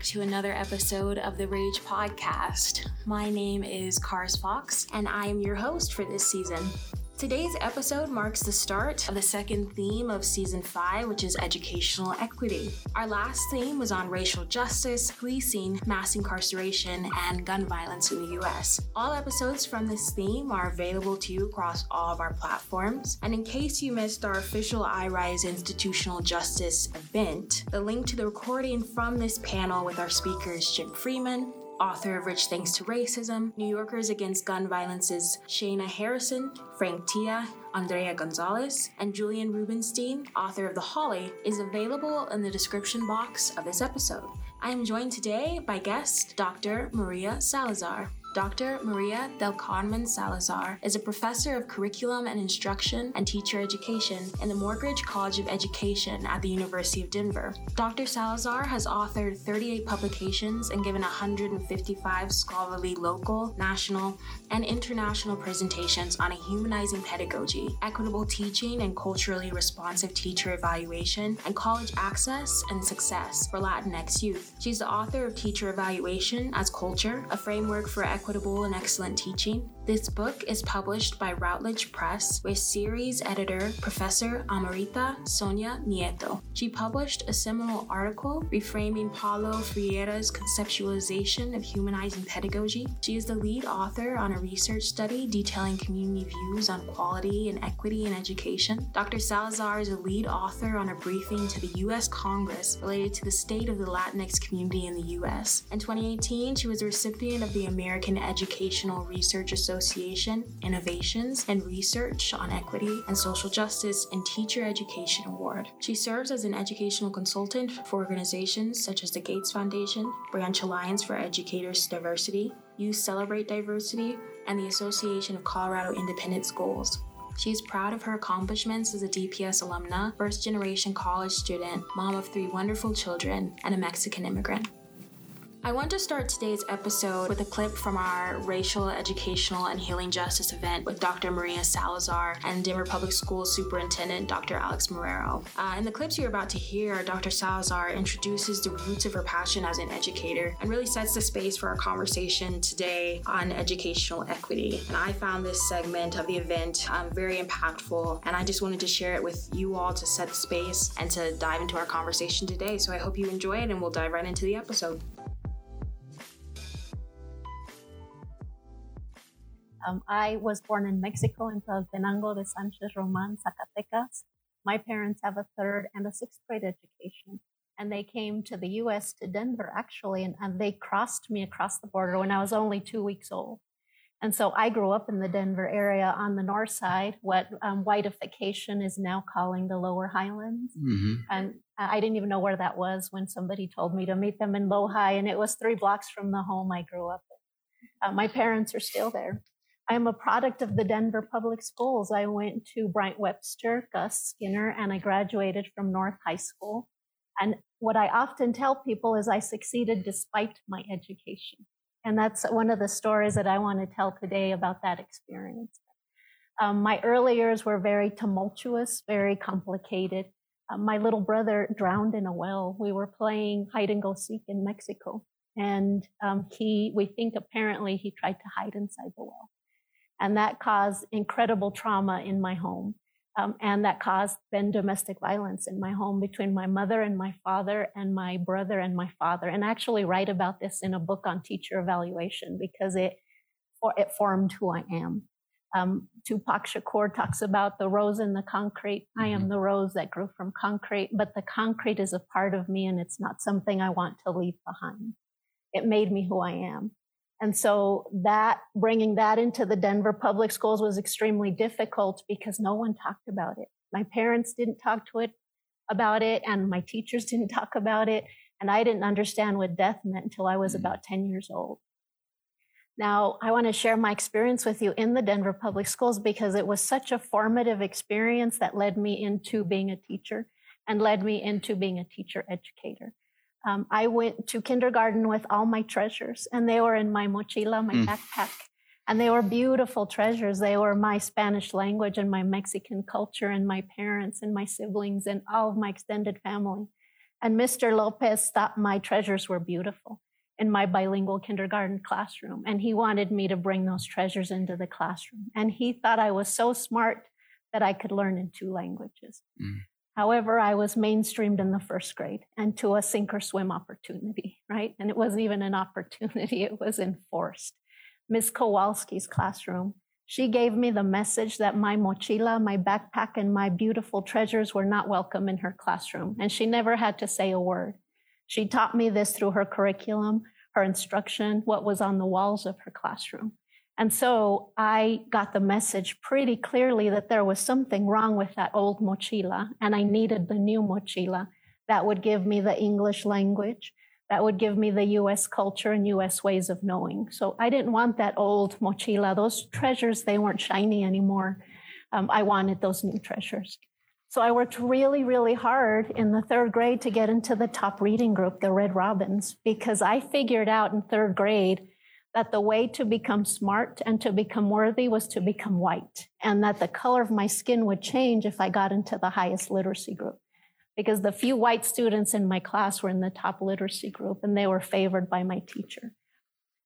Back to another episode of the Rage Podcast. My name is Cars Fox, and I am your host for this season. Today's episode marks the start of the second theme of season five, which is educational equity. Our last theme was on racial justice, policing, mass incarceration, and gun violence in the US. All episodes from this theme are available to you across all of our platforms. And in case you missed our official iRise Institutional Justice event, the link to the recording from this panel with our speakers, Jim Freeman, author of Rich Thanks to Racism, New Yorkers Against Gun Violence's Shayna Harrison, Frank Tia, Andrea Gonzalez, and Julian Rubinstein, author of The Holly, is available in the description box of this episode. I am joined today by guest Dr. Maria Salazar. Dr. Maria del Carmen Salazar is a professor of curriculum and instruction and teacher education in the Morgridge College of Education at the University of Denver. Dr. Salazar has authored 38 publications and given 155 scholarly local, national, and international presentations on a humanizing pedagogy, equitable teaching and culturally responsive teacher evaluation, and college access and success for Latinx youth. She's the author of Teacher Evaluation as Culture, a framework for equitable and excellent teaching. This book is published by Routledge Press with series editor Professor Emerita Sonia Nieto. She published a seminal article reframing Paulo Freire's conceptualization of humanizing pedagogy. She is the lead author on a research study detailing community views on quality and equity in education. Dr. Salazar is a lead author on a briefing to the U.S. Congress related to the state of the Latinx community in the U.S. In 2018, she was a recipient of the American Educational Research Association Innovations and Research on Equity and Social Justice in Teacher Education Award. She serves as an educational consultant for organizations such as the Gates Foundation, Branch Alliance for Educators Diversity, Youth Celebrate Diversity, and the Association of Colorado Independent Schools. She is proud of her accomplishments as a DPS alumna, first generation college student, mom of three wonderful children, and a Mexican immigrant. I want to start today's episode with a clip from our Racial, Educational, and Healing Justice event with Dr. Maria Salazar and Denver Public Schools Superintendent Dr. Alex Marrero. Uh, in the clips you're about to hear, Dr. Salazar introduces the roots of her passion as an educator and really sets the space for our conversation today on educational equity. And I found this segment of the event um, very impactful, and I just wanted to share it with you all to set the space and to dive into our conversation today. So I hope you enjoy it, and we'll dive right into the episode. Um, I was born in Mexico in Tlaltenango de Sanchez Roman, Zacatecas. My parents have a third and a sixth grade education. And they came to the US to Denver actually, and, and they crossed me across the border when I was only two weeks old. And so I grew up in the Denver area on the north side, what um, whiteification is now calling the lower highlands. Mm-hmm. And I didn't even know where that was when somebody told me to meet them in Lohi, and it was three blocks from the home I grew up in. Uh, my parents are still there. I'm a product of the Denver Public Schools. I went to Bryant Webster, Gus Skinner, and I graduated from North High School. And what I often tell people is I succeeded despite my education. And that's one of the stories that I want to tell today about that experience. Um, my early years were very tumultuous, very complicated. Um, my little brother drowned in a well. We were playing hide and go seek in Mexico. And um, he, we think apparently he tried to hide inside the well. And that caused incredible trauma in my home. Um, and that caused then domestic violence in my home between my mother and my father and my brother and my father. And I actually write about this in a book on teacher evaluation because it, it formed who I am. Um, Tupac Shakur talks about the rose in the concrete. I am mm-hmm. the rose that grew from concrete, but the concrete is a part of me and it's not something I want to leave behind. It made me who I am. And so that bringing that into the Denver public schools was extremely difficult because no one talked about it. My parents didn't talk to it about it and my teachers didn't talk about it. And I didn't understand what death meant until I was mm. about 10 years old. Now, I want to share my experience with you in the Denver public schools because it was such a formative experience that led me into being a teacher and led me into being a teacher educator. Um, I went to kindergarten with all my treasures, and they were in my mochila, my mm. backpack. And they were beautiful treasures. They were my Spanish language and my Mexican culture and my parents and my siblings and all of my extended family. And Mr. Lopez thought my treasures were beautiful in my bilingual kindergarten classroom. And he wanted me to bring those treasures into the classroom. And he thought I was so smart that I could learn in two languages. Mm. However, I was mainstreamed in the first grade and to a sink or swim opportunity, right? And it wasn't even an opportunity, it was enforced. Miss Kowalski's classroom, she gave me the message that my mochila, my backpack, and my beautiful treasures were not welcome in her classroom. And she never had to say a word. She taught me this through her curriculum, her instruction, what was on the walls of her classroom. And so I got the message pretty clearly that there was something wrong with that old mochila, and I needed the new mochila that would give me the English language, that would give me the US culture and US ways of knowing. So I didn't want that old mochila. Those treasures, they weren't shiny anymore. Um, I wanted those new treasures. So I worked really, really hard in the third grade to get into the top reading group, the Red Robins, because I figured out in third grade that the way to become smart and to become worthy was to become white, and that the color of my skin would change if I got into the highest literacy group. Because the few white students in my class were in the top literacy group and they were favored by my teacher.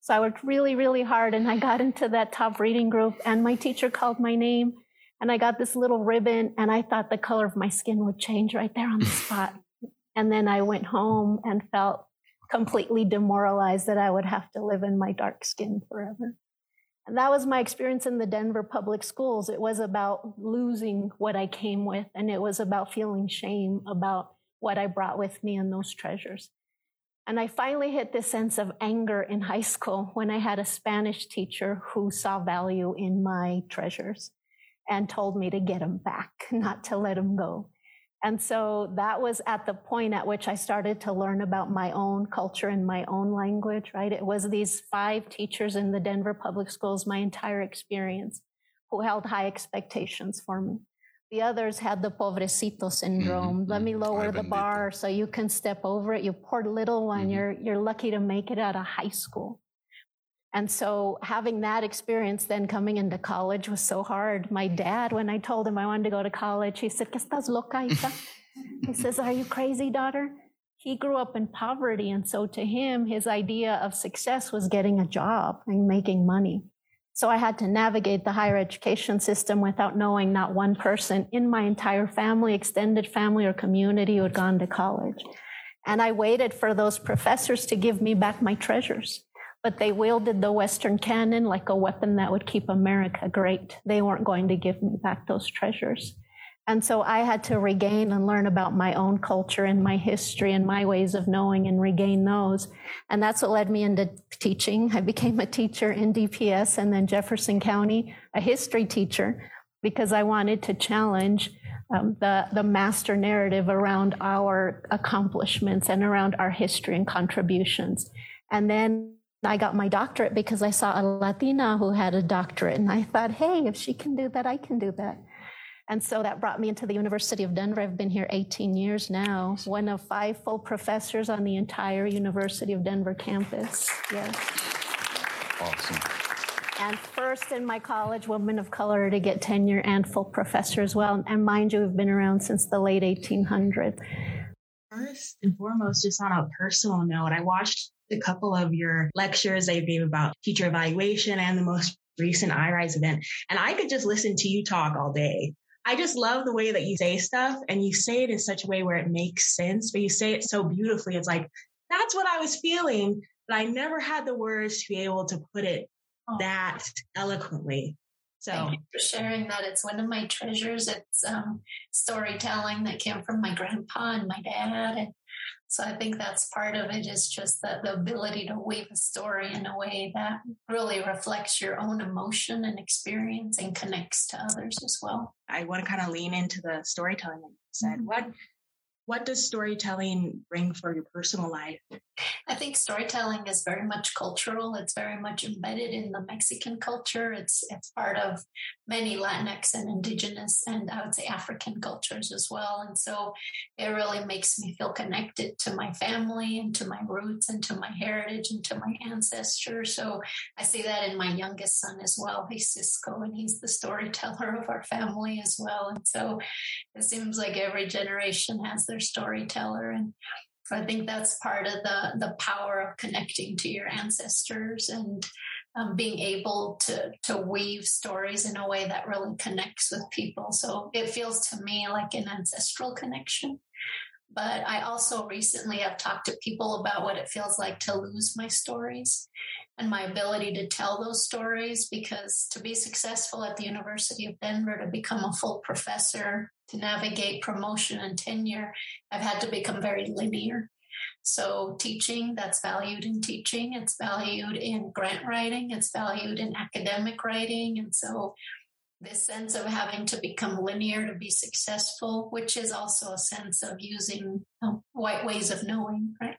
So I worked really, really hard and I got into that top reading group, and my teacher called my name, and I got this little ribbon, and I thought the color of my skin would change right there on the spot. and then I went home and felt completely demoralized that I would have to live in my dark skin forever. And that was my experience in the Denver public schools. It was about losing what I came with, and it was about feeling shame about what I brought with me and those treasures. And I finally hit this sense of anger in high school when I had a Spanish teacher who saw value in my treasures and told me to get them back, not to let them go. And so that was at the point at which I started to learn about my own culture and my own language, right? It was these five teachers in the Denver public schools, my entire experience, who held high expectations for me. The others had the pobrecito syndrome. Mm-hmm. Let me mm-hmm. lower the bar so you can step over it. You poor little one, mm-hmm. you're, you're lucky to make it out of high school. And so having that experience then coming into college was so hard. My dad, when I told him I wanted to go to college, he said, ¿Qué estás loca, hija? he says, Are you crazy, daughter? He grew up in poverty. And so to him, his idea of success was getting a job and making money. So I had to navigate the higher education system without knowing not one person in my entire family, extended family, or community who had gone to college. And I waited for those professors to give me back my treasures but they wielded the Western canon like a weapon that would keep America great. They weren't going to give me back those treasures. And so I had to regain and learn about my own culture and my history and my ways of knowing and regain those. And that's what led me into teaching. I became a teacher in DPS and then Jefferson County, a history teacher, because I wanted to challenge um, the, the master narrative around our accomplishments and around our history and contributions. And then I got my doctorate because I saw a Latina who had a doctorate, and I thought, hey, if she can do that, I can do that. And so that brought me into the University of Denver. I've been here 18 years now, one of five full professors on the entire University of Denver campus. Yes. Awesome. And first in my college, woman of color to get tenure and full professor as well. And mind you, we've been around since the late 1800s. First and foremost, just on a personal note, I watched a couple of your lectures that you gave about teacher evaluation and the most recent iRise event. And I could just listen to you talk all day. I just love the way that you say stuff and you say it in such a way where it makes sense, but you say it so beautifully. It's like, that's what I was feeling, but I never had the words to be able to put it oh. that eloquently. So thank you for sharing that. It's one of my treasures. It's um, storytelling that came from my grandpa and my dad. And so I think that's part of it is just the, the ability to weave a story in a way that really reflects your own emotion and experience and connects to others as well. I want to kind of lean into the storytelling that you said. Mm-hmm. What what does storytelling bring for your personal life? I think storytelling is very much cultural. It's very much embedded in the Mexican culture. It's it's part of many Latinx and indigenous and I would say African cultures as well. And so it really makes me feel connected to my family and to my roots and to my heritage and to my ancestors. So I see that in my youngest son as well. He's Cisco and he's the storyteller of our family as well. And so it seems like every generation has their storyteller. And I think that's part of the the power of connecting to your ancestors and um, being able to to weave stories in a way that really connects with people. So it feels to me like an ancestral connection. But I also recently have talked to people about what it feels like to lose my stories and my ability to tell those stories because to be successful at the University of Denver, to become a full professor, to navigate promotion and tenure, I've had to become very linear. So, teaching that's valued in teaching, it's valued in grant writing, it's valued in academic writing. And so, this sense of having to become linear to be successful, which is also a sense of using um, white ways of knowing, right?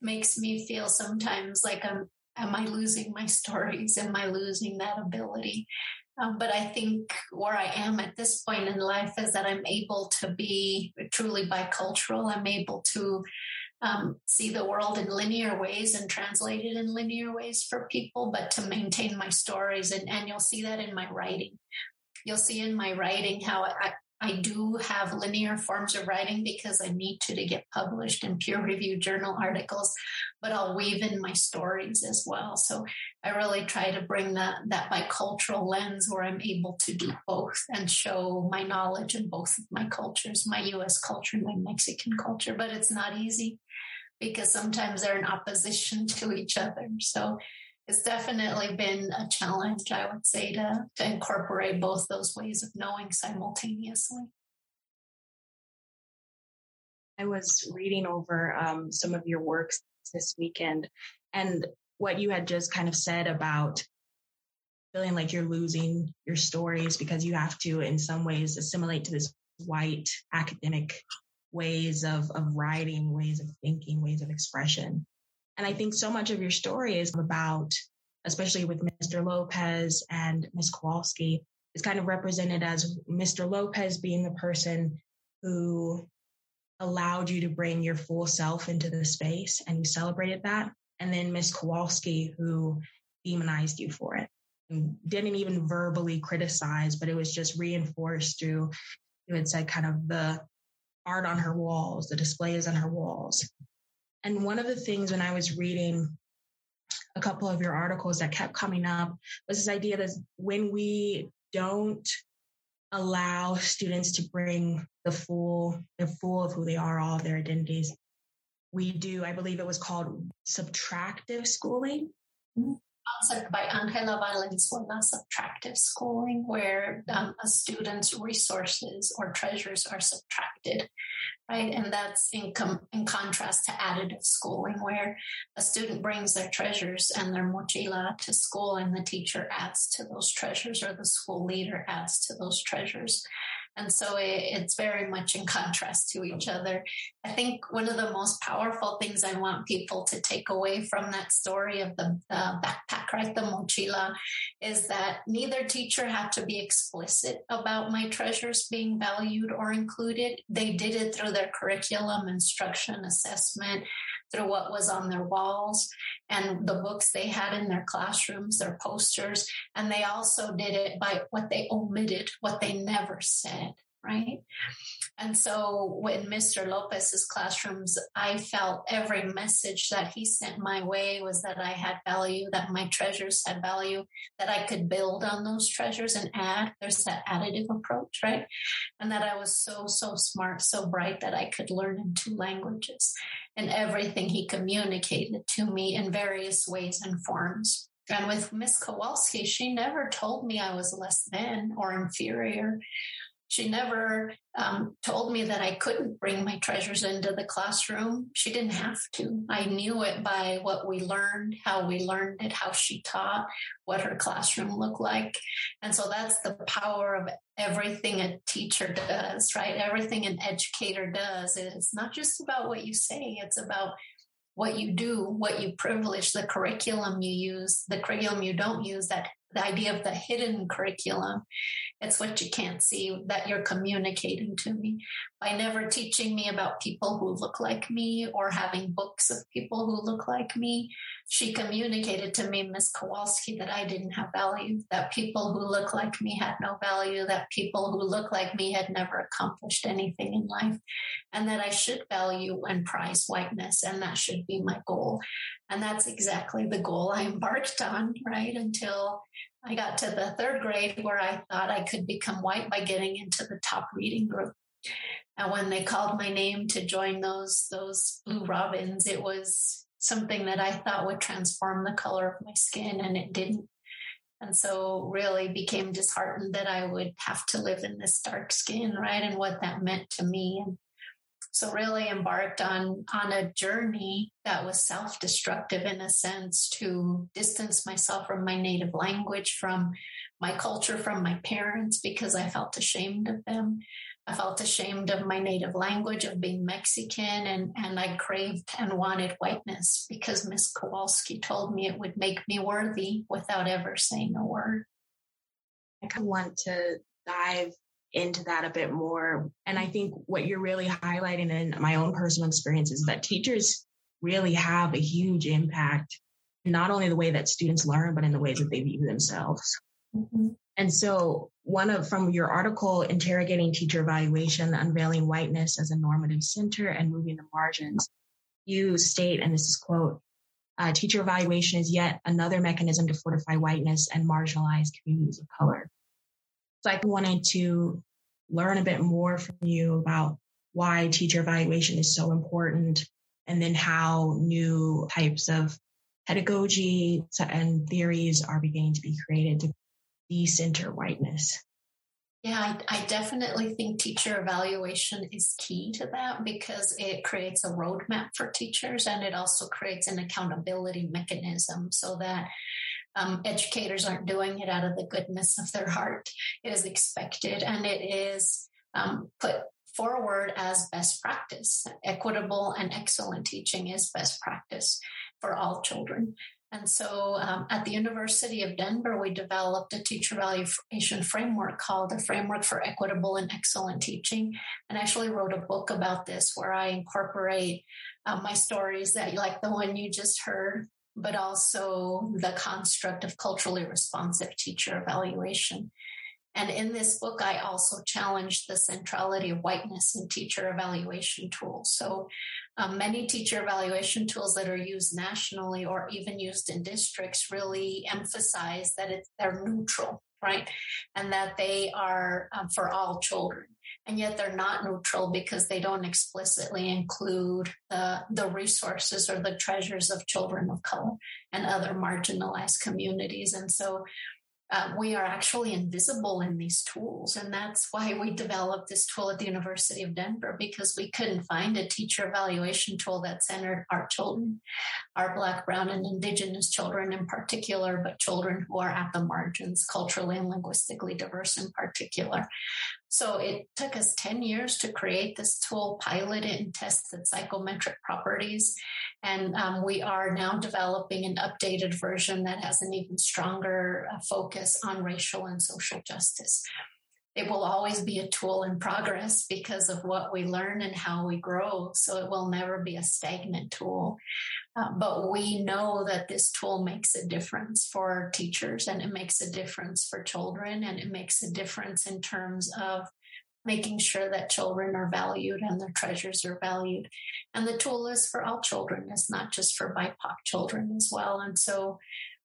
Makes me feel sometimes like I'm, am I losing my stories? Am I losing that ability? Um, but I think where I am at this point in life is that I'm able to be truly bicultural. I'm able to um, see the world in linear ways and translate it in linear ways for people, but to maintain my stories. And, and you'll see that in my writing. You'll see in my writing how I, I do have linear forms of writing because I need to to get published in peer reviewed journal articles, but I'll weave in my stories as well. So I really try to bring that that bicultural lens where I'm able to do both and show my knowledge in both of my cultures, my US culture and my Mexican culture. But it's not easy because sometimes they're in opposition to each other. So it's definitely been a challenge, I would say, to, to incorporate both those ways of knowing simultaneously. I was reading over um, some of your works this weekend, and what you had just kind of said about feeling like you're losing your stories because you have to, in some ways, assimilate to this white academic ways of, of writing, ways of thinking, ways of expression. And I think so much of your story is about, especially with Mr. Lopez and Ms. Kowalski, is kind of represented as Mr. Lopez being the person who allowed you to bring your full self into the space and you celebrated that. And then Ms. Kowalski, who demonized you for it and didn't even verbally criticize, but it was just reinforced through, you had said, kind of the art on her walls, the displays on her walls. And one of the things when I was reading a couple of your articles that kept coming up was this idea that when we don't allow students to bring the full, the full of who they are, all of their identities, we do, I believe it was called subtractive schooling. Mm-hmm. Concept by Angela Valenzuela, subtractive schooling, where um, a student's resources or treasures are subtracted, right? And that's in, com- in contrast to additive schooling, where a student brings their treasures and their mochila to school, and the teacher adds to those treasures, or the school leader adds to those treasures. And so it, it's very much in contrast to each other. I think one of the most powerful things I want people to take away from that story of the uh, backpack, right, the mochila, is that neither teacher had to be explicit about my treasures being valued or included. They did it through their curriculum, instruction, assessment, through what was on their walls and the books they had in their classrooms, their posters. And they also did it by what they omitted, what they never said right? And so when Mr. Lopez's classrooms, I felt every message that he sent my way was that I had value, that my treasures had value, that I could build on those treasures and add. There's that additive approach, right? And that I was so, so smart, so bright that I could learn in two languages. And everything he communicated to me in various ways and forms. And with Miss Kowalski, she never told me I was less than or inferior she never um, told me that I couldn't bring my treasures into the classroom. She didn't have to. I knew it by what we learned, how we learned it, how she taught, what her classroom looked like. And so that's the power of everything a teacher does, right? Everything an educator does. It's not just about what you say, it's about what you do, what you privilege, the curriculum you use, the curriculum you don't use that the idea of the hidden curriculum. It's what you can't see that you're communicating to me by never teaching me about people who look like me or having books of people who look like me. She communicated to me, Miss Kowalski, that I didn't have value, that people who look like me had no value, that people who look like me had never accomplished anything in life, and that I should value and prize whiteness, and that should be my goal. And that's exactly the goal I embarked on, right? Until I got to the third grade where I thought I could become white by getting into the top reading group. And when they called my name to join those those blue robins, it was something that I thought would transform the color of my skin and it didn't. And so really became disheartened that I would have to live in this dark skin, right? And what that meant to me. And so really embarked on on a journey that was self-destructive in a sense to distance myself from my native language, from my culture, from my parents, because I felt ashamed of them. I felt ashamed of my native language, of being Mexican, and, and I craved and wanted whiteness because Miss Kowalski told me it would make me worthy without ever saying a word. I want to dive into that a bit more. And I think what you're really highlighting in my own personal experience is that teachers really have a huge impact, not only the way that students learn, but in the ways that they view themselves. Mm-hmm. And so one of from your article, Interrogating Teacher Evaluation, Unveiling Whiteness as a Normative Center and Moving the Margins, you state, and this is quote, uh, teacher evaluation is yet another mechanism to fortify whiteness and marginalize communities of color. So I wanted to learn a bit more from you about why teacher evaluation is so important and then how new types of pedagogy and theories are beginning to be created to decenter whiteness. Yeah, I, I, definitely think teacher evaluation is key to that because it creates a roadmap for teachers and it also creates an accountability mechanism so that um, educators aren't doing it out of the goodness of their heart. It is expected and it is um, put forward as best practice. Equitable and excellent teaching is best practice for all children. And so um, at the University of Denver, we developed a teacher evaluation framework called the Framework for Equitable and Excellent Teaching, and actually wrote a book about this where I incorporate uh, my stories that, like the one you just heard, but also the construct of culturally responsive teacher evaluation. And in this book, I also challenged the centrality of whiteness in teacher evaluation tools. So um, many teacher evaluation tools that are used nationally or even used in districts really emphasize that it's, they're neutral, right? And that they are um, for all children and yet they're not neutral because they don't explicitly include the, the resources or the treasures of children of color and other marginalized communities. And so um, we are actually invisible in these tools. And that's why we developed this tool at the University of Denver because we couldn't find a teacher evaluation tool that centered our children, our Black, Brown, and Indigenous children in particular, but children who are at the margins, culturally and linguistically diverse in particular. So it took us 10 years to create this tool, pilot it, and test its psychometric properties. And um, we are now developing an updated version that has an even stronger uh, focus on racial and social justice. It will always be a tool in progress because of what we learn and how we grow. So it will never be a stagnant tool. Uh, but we know that this tool makes a difference for teachers and it makes a difference for children and it makes a difference in terms of making sure that children are valued and their treasures are valued. And the tool is for all children, it's not just for BIPOC children as well. And so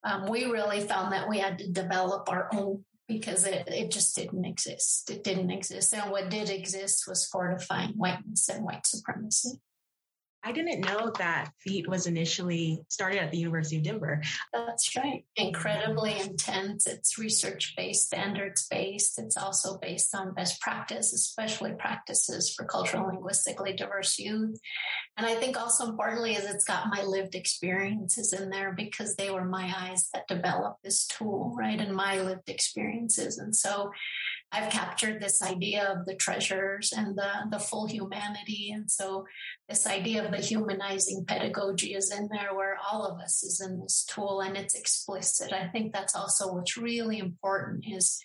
um, we really found that we had to develop our own because it, it just didn't exist. It didn't exist. And what did exist was fortifying whiteness and white supremacy. I didn't know that FEAT was initially started at the University of Denver. That's right. Incredibly intense. It's research based, standards based. It's also based on best practice, especially practices for cultural linguistically diverse youth. And I think also importantly is it's got my lived experiences in there because they were my eyes that developed this tool, right? And my lived experiences. And so I've captured this idea of the treasures and the, the full humanity. And so this idea of the humanizing pedagogy is in there where all of us is in this tool and it's explicit. I think that's also what's really important is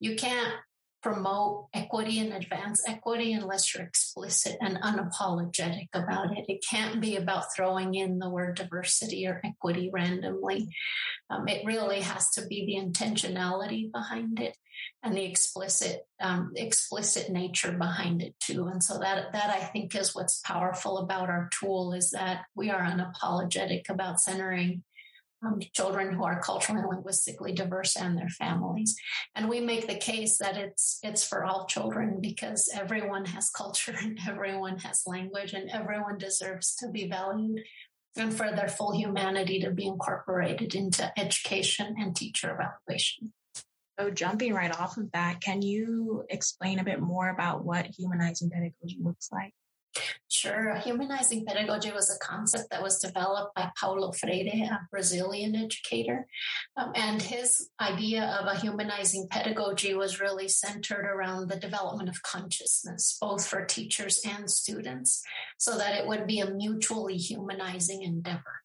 you can't promote equity and advance equity unless you're explicit and unapologetic about it. It can't be about throwing in the word diversity or equity randomly. Um, it really has to be the intentionality behind it and the explicit um, explicit nature behind it too. And so that that I think is what's powerful about our tool is that we are unapologetic about centering um, children who are culturally and linguistically diverse and their families. And we make the case that it's it's for all children because everyone has culture and everyone has language and everyone deserves to be valued and for their full humanity to be incorporated into education and teacher evaluation. So, jumping right off of that, can you explain a bit more about what humanizing pedagogy looks like? Sure. Humanizing pedagogy was a concept that was developed by Paulo Freire, a Brazilian educator. Um, and his idea of a humanizing pedagogy was really centered around the development of consciousness, both for teachers and students, so that it would be a mutually humanizing endeavor.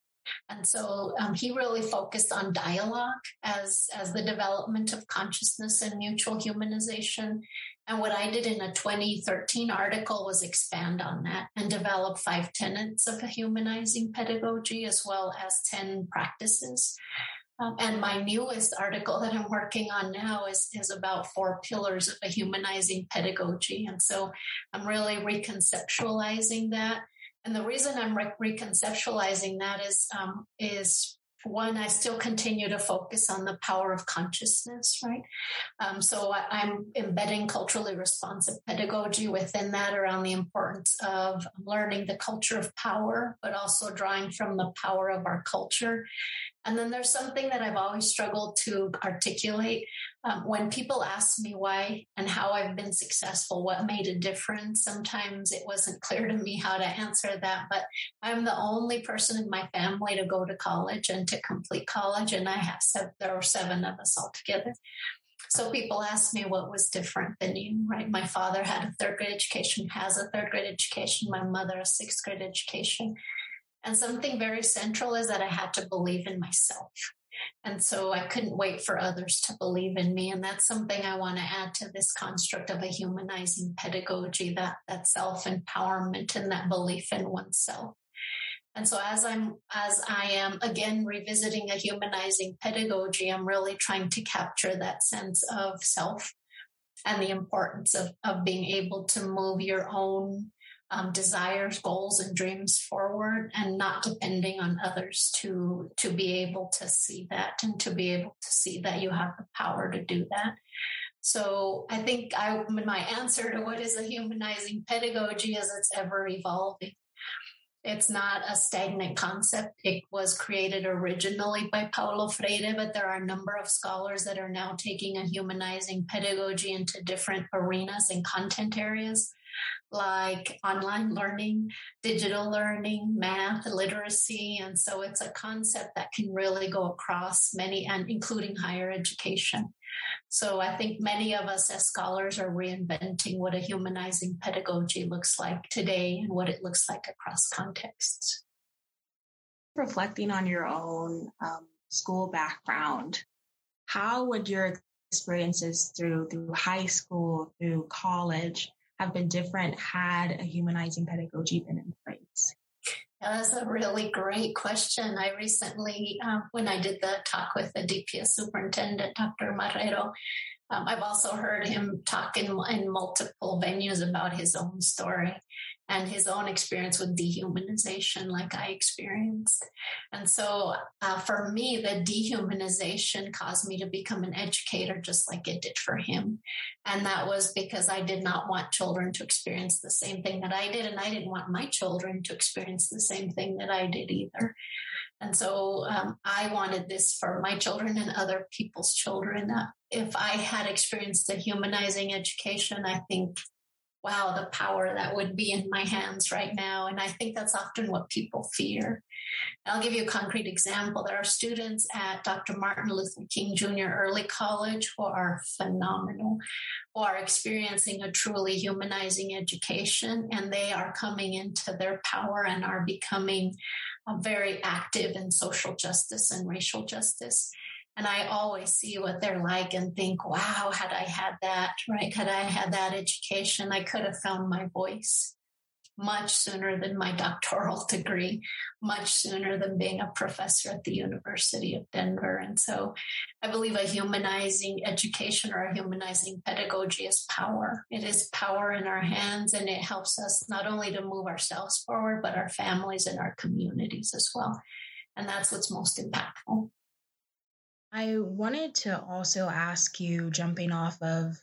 And so um, he really focused on dialogue as, as the development of consciousness and mutual humanization. And what I did in a 2013 article was expand on that and develop five tenets of a humanizing pedagogy as well as 10 practices. Um, and my newest article that I'm working on now is, is about four pillars of a humanizing pedagogy. And so I'm really reconceptualizing that and the reason I'm re- reconceptualizing that is um, is one, I still continue to focus on the power of consciousness, right? Um, so I, am embedding culturally responsive pedagogy within that around the importance of learning the culture of power, but also drawing from the power of our culture and then there's something that I've always struggled to articulate. Um, when people ask me why and how I've been successful, what made a difference, sometimes it wasn't clear to me how to answer that. But I'm the only person in my family to go to college and to complete college. And I have said there are seven of us all together. So people ask me what was different than you, right? My father had a third grade education, has a third grade education. My mother a sixth grade education. And something very central is that I had to believe in myself. And so I couldn't wait for others to believe in me. And that's something I want to add to this construct of a humanizing pedagogy, that, that self-empowerment and that belief in oneself. And so as I'm as I am again revisiting a humanizing pedagogy, I'm really trying to capture that sense of self and the importance of, of being able to move your own um, desires, goals, and dreams forward, and not depending on others to to be able to see that and to be able to see that you have the power to do that. So I think I my answer to what is a humanizing pedagogy is it's ever evolving. It's not a stagnant concept. It was created originally by Paulo Freire, but there are a number of scholars that are now taking a humanizing pedagogy into different arenas and content areas like online learning, digital learning, math, literacy. And so it's a concept that can really go across many and including higher education. So I think many of us as scholars are reinventing what a humanizing pedagogy looks like today and what it looks like across contexts. Reflecting on your own um, school background, how would your experiences through through high school, through college, have been different had a humanizing pedagogy been in place? That's a really great question. I recently, uh, when I did the talk with the DPS superintendent, Dr. Marrero, um, I've also heard him talk in, in multiple venues about his own story and his own experience with dehumanization, like I experienced. And so, uh, for me, the dehumanization caused me to become an educator, just like it did for him. And that was because I did not want children to experience the same thing that I did. And I didn't want my children to experience the same thing that I did either. And so um, I wanted this for my children and other people's children. Uh, if I had experienced a humanizing education, I think wow, the power that would be in my hands right now. And I think that's often what people fear. I'll give you a concrete example. There are students at Dr. Martin Luther King Jr. Early College who are phenomenal, who are experiencing a truly humanizing education, and they are coming into their power and are becoming uh, very active in social justice and racial justice. And I always see what they're like and think, wow, had I had that, right? Had I had that education, I could have found my voice much sooner than my doctoral degree, much sooner than being a professor at the University of Denver. And so I believe a humanizing education or a humanizing pedagogy is power. It is power in our hands and it helps us not only to move ourselves forward, but our families and our communities as well. And that's what's most impactful. I wanted to also ask you, jumping off of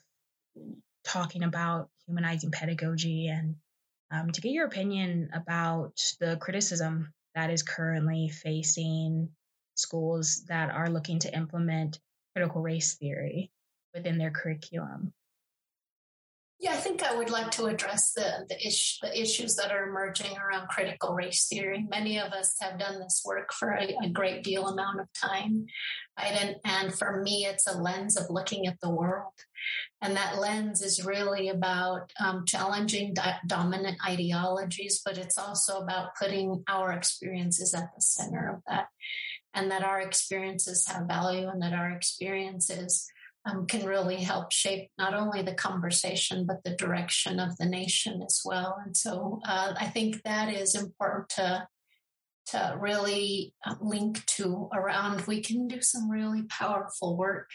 talking about humanizing pedagogy, and um, to get your opinion about the criticism that is currently facing schools that are looking to implement critical race theory within their curriculum. Yeah, I think I would like to address the the, ish, the issues that are emerging around critical race theory. Many of us have done this work for a, a great deal amount of time, right? And and for me, it's a lens of looking at the world, and that lens is really about um, challenging di- dominant ideologies, but it's also about putting our experiences at the center of that, and that our experiences have value, and that our experiences um, can really help shape not only the conversation but the direction of the nation as well. And so uh, I think that is important to to really uh, link to around. We can do some really powerful work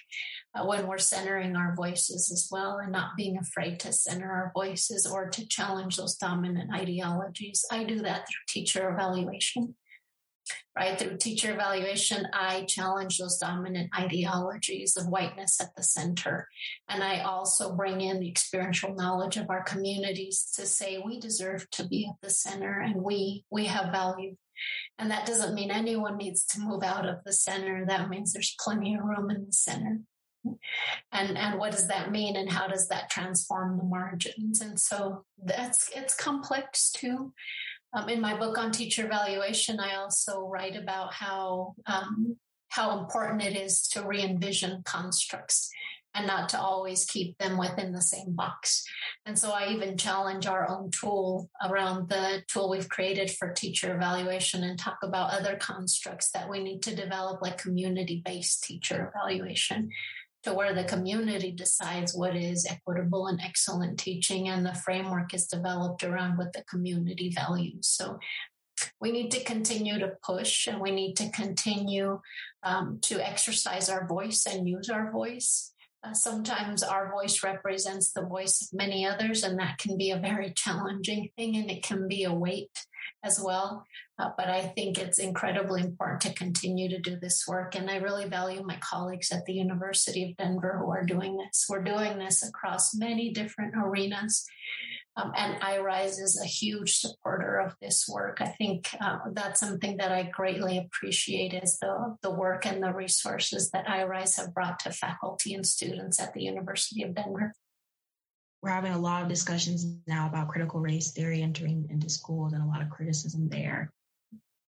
uh, when we're centering our voices as well, and not being afraid to center our voices or to challenge those dominant ideologies. I do that through teacher evaluation right? Through teacher evaluation, I challenge those dominant ideologies of whiteness at the center. And I also bring in the experiential knowledge of our communities to say we deserve to be at the center and we we have value. And that doesn't mean anyone needs to move out of the center. That means there's plenty of room in the center. And and what does that mean and how does that transform the margins? And so that's it's complex too. Um, in my book on teacher evaluation, I also write about how um, how important it is to re-envision constructs and not to always keep them within the same box. And so I even challenge our own tool around the tool we've created for teacher evaluation and talk about other constructs that we need to develop, like community based teacher evaluation, to where the community decides what is equitable and excellent teaching and the framework is developed around what the community values. So we need to continue to push and we need to continue um, to exercise our voice and use our voice. Uh, sometimes our voice represents the voice of many others, and that can be a very challenging thing and it can be a weight as well. Uh, but I think it's incredibly important to continue to do this work. And I really value my colleagues at the University of Denver who are doing this. We're doing this across many different arenas. Um, and iRise is a huge supporter of this work. I think uh, that's something that I greatly appreciate is the, the work and the resources that iRise have brought to faculty and students at the University of Denver we're having a lot of discussions now about critical race theory entering into schools and a lot of criticism there.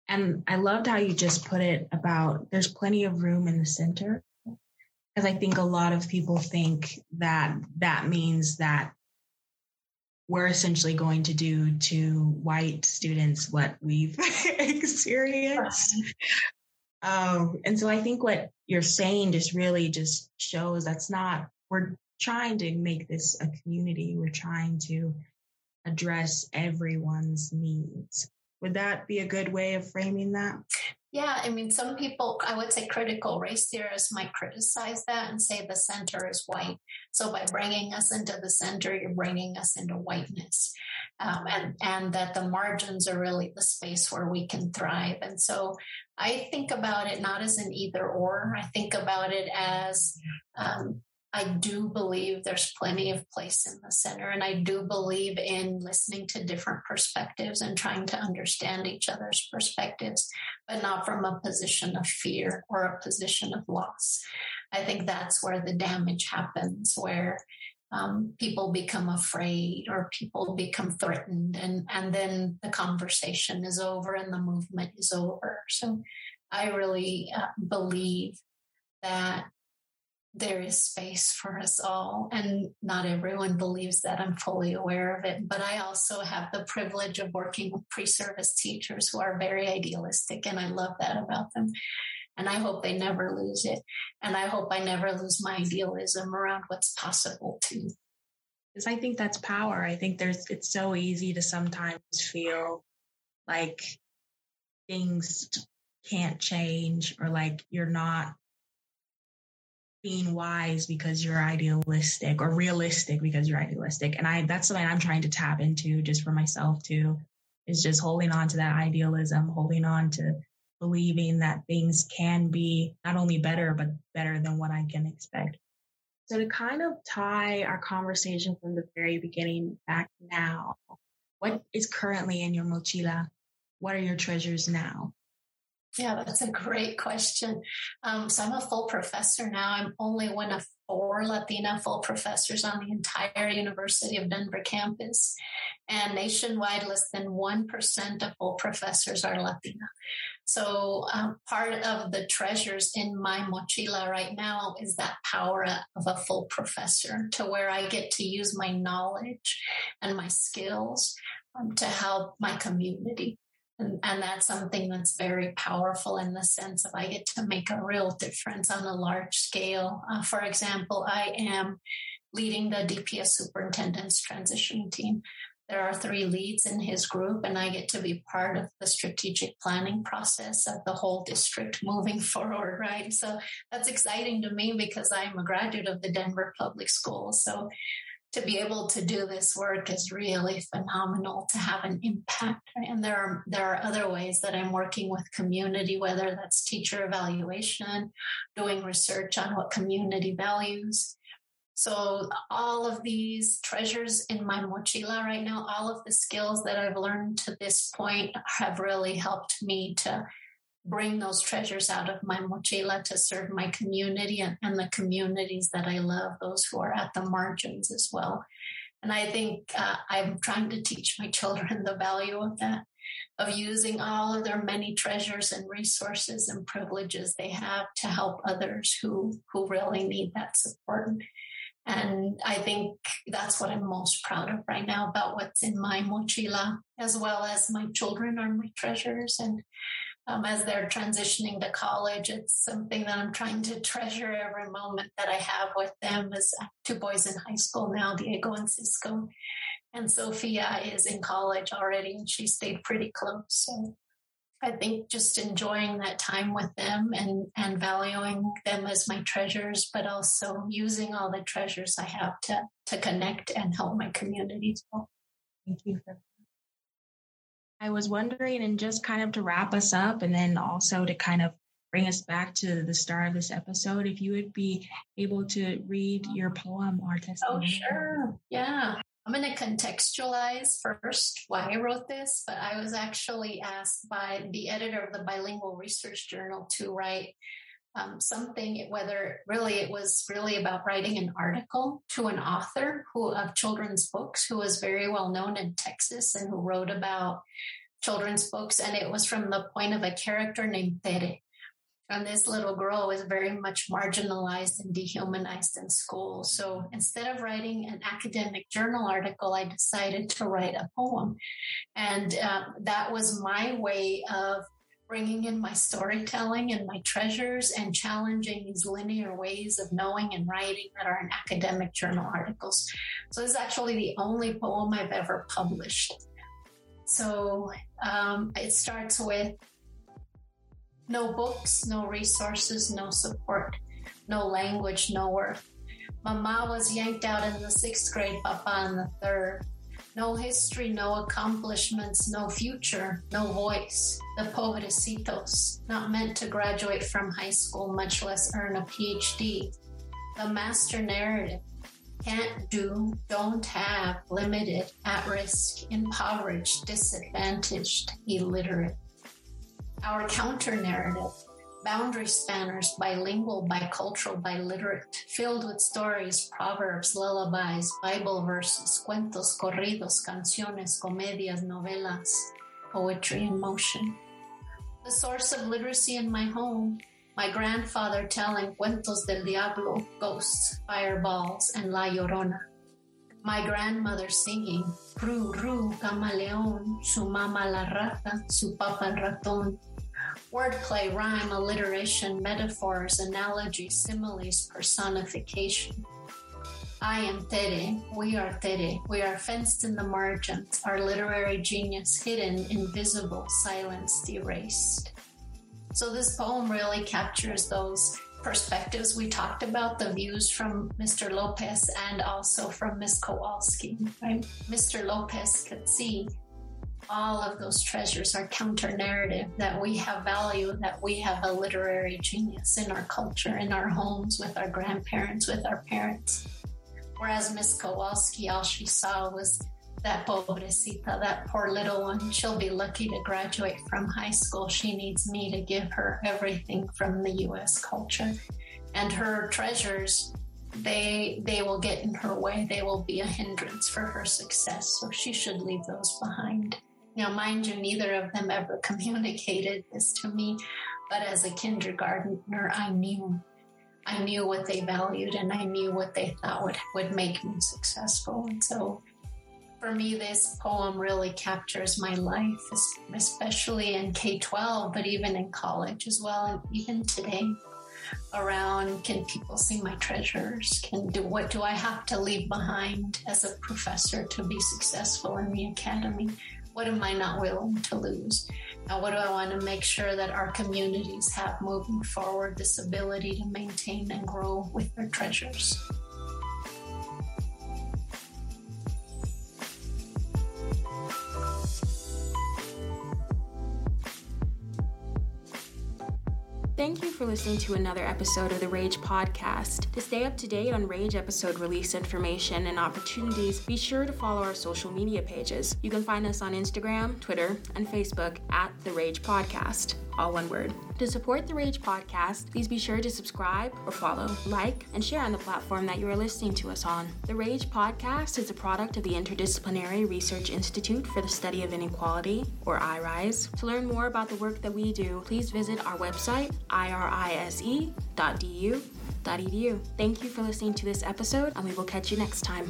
And I loved how you just put it about there's plenty of room in the center. Because I think a lot of people think that that means that we're essentially going to do to white students what we've experienced. Um, and so I think what you're saying just really just shows that's not, we're trying to make this a community. We're trying to address everyone's needs. Would that be a good way of framing that? Yeah, I mean, some people, I would say critical race theorists might criticize that and say the center is white. So by bringing us into the center, you're bringing us into whiteness. Um, and, and that the margins are really the space where we can thrive. And so I think about it not as an either or, I think about it as um, I do believe there's plenty of place in the center. And I do believe in listening to different perspectives and trying to understand each other's perspectives, but not from a position of fear or a position of loss. I think that's where the damage happens, where um, people become afraid or people become threatened and, and then the conversation is over and the movement is over. So I really uh, believe that there is space for us all. And not everyone believes that. I'm fully aware of it. But I also have the privilege of working with pre service teachers who are very idealistic. And I love that about them. And I hope they never lose it. And I hope I never lose my idealism around what's possible too. Because I think that's power. I think there's, it's so easy to sometimes feel like things can't change or like you're not being wise because you're idealistic or realistic because you're idealistic. And I, that's something I'm trying to tap into just for myself too, is just holding on to that idealism, holding on to believing that things can be not only better, but better than what I can expect. So to kind of tie our conversation from the very beginning back now, what is currently in your mochila? What are your treasures now? Yeah, that's a great question. Um, so I'm a full professor now. I'm only one of four Latina full professors on the entire University of Denver campus. And nationwide, less than 1% of full professors are Latina. So um, part of the treasures in my mochila right now is that power of a full professor to where I get to use my knowledge and my skills um, to help my community. And, and, that's something that's very powerful in the sense of I get to make a real difference on a large scale. Uh, for example, I am leading the DPS superintendent's transition team. There are three leads in his group, and I get to be part of the strategic planning process of the whole district moving forward, right? So that's exciting to me because I'm a graduate of the Denver Public Schools. So to be able to do this work is really phenomenal to have an impact. And there are there are other ways that I'm working with community, whether that's teacher evaluation, doing research on what community values. So all of these treasures in my mochila right now, all of the skills that I've learned to this point have really helped me to bring those treasures out of my mochila to serve my community and, and, the communities that I love, those who are at the margins as well. And I think uh, I'm trying to teach my children the value of that, of using all of their many treasures and resources and privileges they have to help others who, who really need that support. And I think that's what I'm most proud of right now about what's in my mochila, as well as my children are my treasures. And um, as they're transitioning to college. It's something that I'm trying to treasure every moment that I have with them. As two boys in high school now, Diego and Cisco, and Sophia is in college already, and she stayed pretty close. So I think just enjoying that time with them and and valuing them as my treasures, but also using all the treasures I have to to connect and help my community. Thank you for I was wondering, and just kind of to wrap us up, and then also to kind of bring us back to the start of this episode, if you would be able to read your poem or oh, testimony. Oh, sure. Yeah. I'm going to contextualize first why I wrote this, but I was actually asked by the editor of the Bilingual Research Journal to write um, something, whether really it was really about writing an article to an author who of children's books who was very well known in Texas and who wrote about children's books. And it was from the point of a character named Tere. And this little girl was very much marginalized and dehumanized in school. So instead of writing an academic journal article, I decided to write a poem. And um, that was my way of bringing in my storytelling and my treasures and challenging these linear ways of knowing and writing that are in academic journal articles. So this is actually the only poem I've ever published. So um, it starts with no books, no resources, no support, no language, no worth. Mama was yanked out in the sixth grade, Papa in the third. No history, no accomplishments, no future, no voice. The pobrecitos, not meant to graduate from high school, much less earn a PhD. The master narrative, can't do, don't have, limited, at risk, impoverished, disadvantaged, illiterate. Our counter narrative, boundary spanners, bilingual, bicultural, biliterate, filled with stories, proverbs, lullabies, Bible verses, cuentos, corridos, canciones, comedias, novelas, poetry in motion. The source of literacy in my home, my grandfather telling cuentos del diablo, ghosts, fireballs, and La Llorona. My grandmother singing, Ru, Ru, camaleón, su mama la rata, su papa el ratón, wordplay, rhyme, alliteration, metaphors, analogies, similes, personification. I am Tere, we are Tere, we are fenced in the margins, our literary genius hidden, invisible, silenced, erased. So this poem really captures those perspectives we talked about, the views from Mr. Lopez and also from Ms. Kowalski. Right? Mr. Lopez could see all of those treasures are counter narrative that we have value, that we have a literary genius in our culture, in our homes, with our grandparents, with our parents. Whereas Miss Kowalski, all she saw was that pobrecita, that poor little one. She'll be lucky to graduate from high school. She needs me to give her everything from the US culture. And her treasures they they will get in her way they will be a hindrance for her success so she should leave those behind now, mind you, neither of them ever communicated this to me, but as a kindergartner, I knew. I knew what they valued and I knew what they thought would, would make me successful. And so for me, this poem really captures my life, especially in K 12, but even in college as well, and even today. Around can people see my treasures? Can do what do I have to leave behind as a professor to be successful in the academy? What am I not willing to lose? And what do I want to make sure that our communities have moving forward this ability to maintain and grow with their treasures? Thank you for listening to another episode of the Rage Podcast. To stay up to date on Rage episode release information and opportunities, be sure to follow our social media pages. You can find us on Instagram, Twitter, and Facebook at the Rage Podcast all one word. To support the Rage podcast, please be sure to subscribe or follow, like, and share on the platform that you are listening to us on. The Rage podcast is a product of the Interdisciplinary Research Institute for the Study of Inequality, or IRISE. To learn more about the work that we do, please visit our website, irise.du.edu. Thank you for listening to this episode, and we will catch you next time.